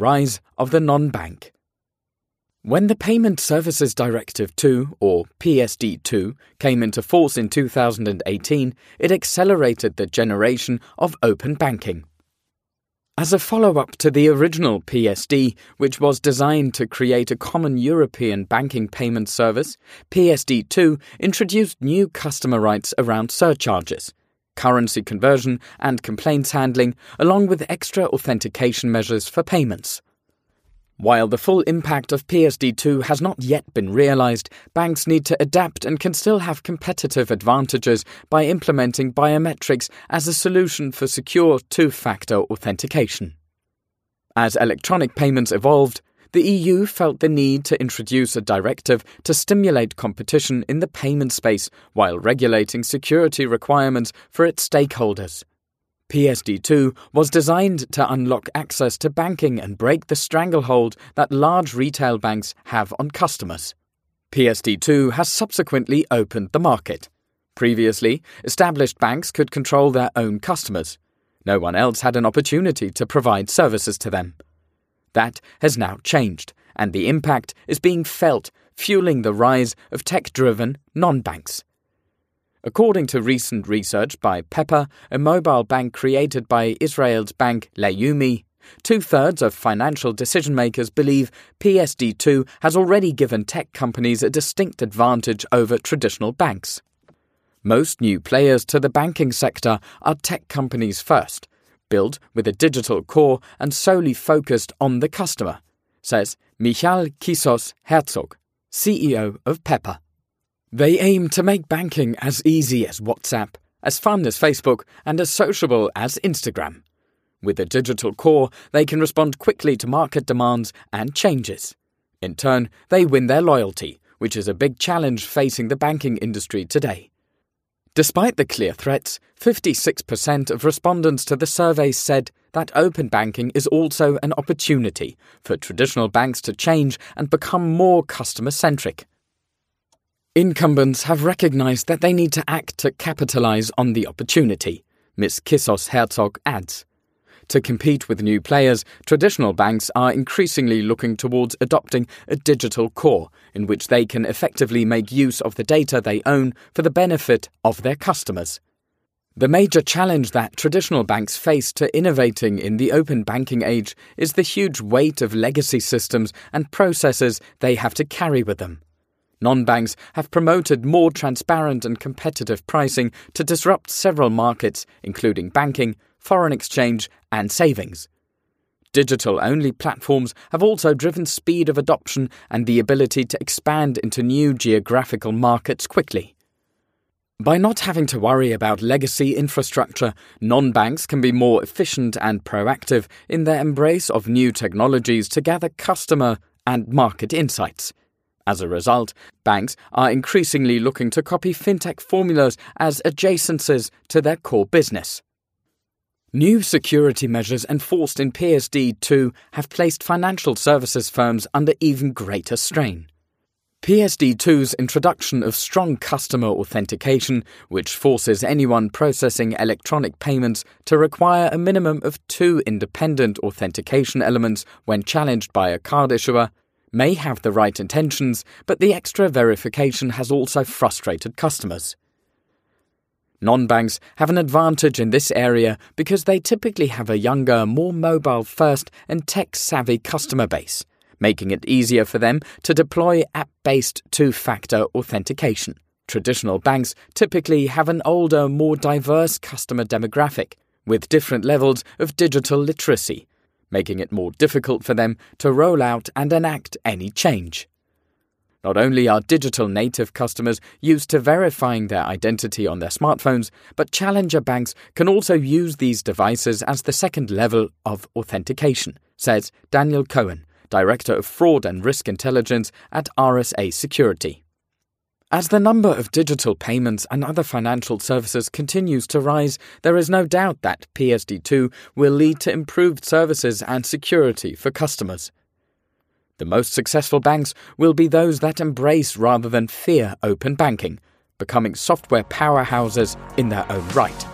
rise of the non bank. When the Payment Services Directive 2, or PSD 2, came into force in 2018, it accelerated the generation of open banking. As a follow up to the original PSD, which was designed to create a common European banking payment service, PSD 2 introduced new customer rights around surcharges, currency conversion, and complaints handling, along with extra authentication measures for payments. While the full impact of PSD2 has not yet been realized, banks need to adapt and can still have competitive advantages by implementing biometrics as a solution for secure two factor authentication. As electronic payments evolved, the EU felt the need to introduce a directive to stimulate competition in the payment space while regulating security requirements for its stakeholders. PSD2 was designed to unlock access to banking and break the stranglehold that large retail banks have on customers. PSD2 has subsequently opened the market. Previously, established banks could control their own customers. No one else had an opportunity to provide services to them. That has now changed, and the impact is being felt, fueling the rise of tech driven non banks. According to recent research by Pepper, a mobile bank created by Israel's bank Leumi, two thirds of financial decision makers believe PSD2 has already given tech companies a distinct advantage over traditional banks. Most new players to the banking sector are tech companies first, built with a digital core and solely focused on the customer, says Michal Kissos Herzog, CEO of Pepper. They aim to make banking as easy as WhatsApp, as fun as Facebook, and as sociable as Instagram. With a digital core, they can respond quickly to market demands and changes. In turn, they win their loyalty, which is a big challenge facing the banking industry today. Despite the clear threats, 56% of respondents to the survey said that open banking is also an opportunity for traditional banks to change and become more customer centric. Incumbents have recognized that they need to act to capitalize on the opportunity, Ms. Kissos Herzog adds. To compete with new players, traditional banks are increasingly looking towards adopting a digital core in which they can effectively make use of the data they own for the benefit of their customers. The major challenge that traditional banks face to innovating in the open banking age is the huge weight of legacy systems and processes they have to carry with them non banks have promoted more transparent and competitive pricing to disrupt several markets, including banking, foreign exchange, and savings. Digital only platforms have also driven speed of adoption and the ability to expand into new geographical markets quickly. By not having to worry about legacy infrastructure, non banks can be more efficient and proactive in their embrace of new technologies to gather customer and market insights. As a result, banks are increasingly looking to copy fintech formulas as adjacencies to their core business. New security measures enforced in PSD 2 have placed financial services firms under even greater strain. PSD 2's introduction of strong customer authentication, which forces anyone processing electronic payments to require a minimum of two independent authentication elements when challenged by a card issuer, may have the right intentions, but the extra verification has also frustrated customers. Non banks have an advantage in this area because they typically have a younger, more mobile first and tech savvy customer base, making it easier for them to deploy app based two factor authentication. Traditional banks typically have an older, more diverse customer demographic with different levels of digital literacy making it more difficult for them to roll out and enact any change. Not only are digital native customers used to verifying their identity on their smartphones, but challenger banks can also use these devices as the second level of authentication, says Daniel Cohen, Director of Fraud and Risk Intelligence at RSA Security. As the number of digital payments and other financial services continues to rise, there is no doubt that PSD2 will lead to improved services and security for customers. The most successful banks will be those that embrace rather than fear open banking, becoming software powerhouses in their own right.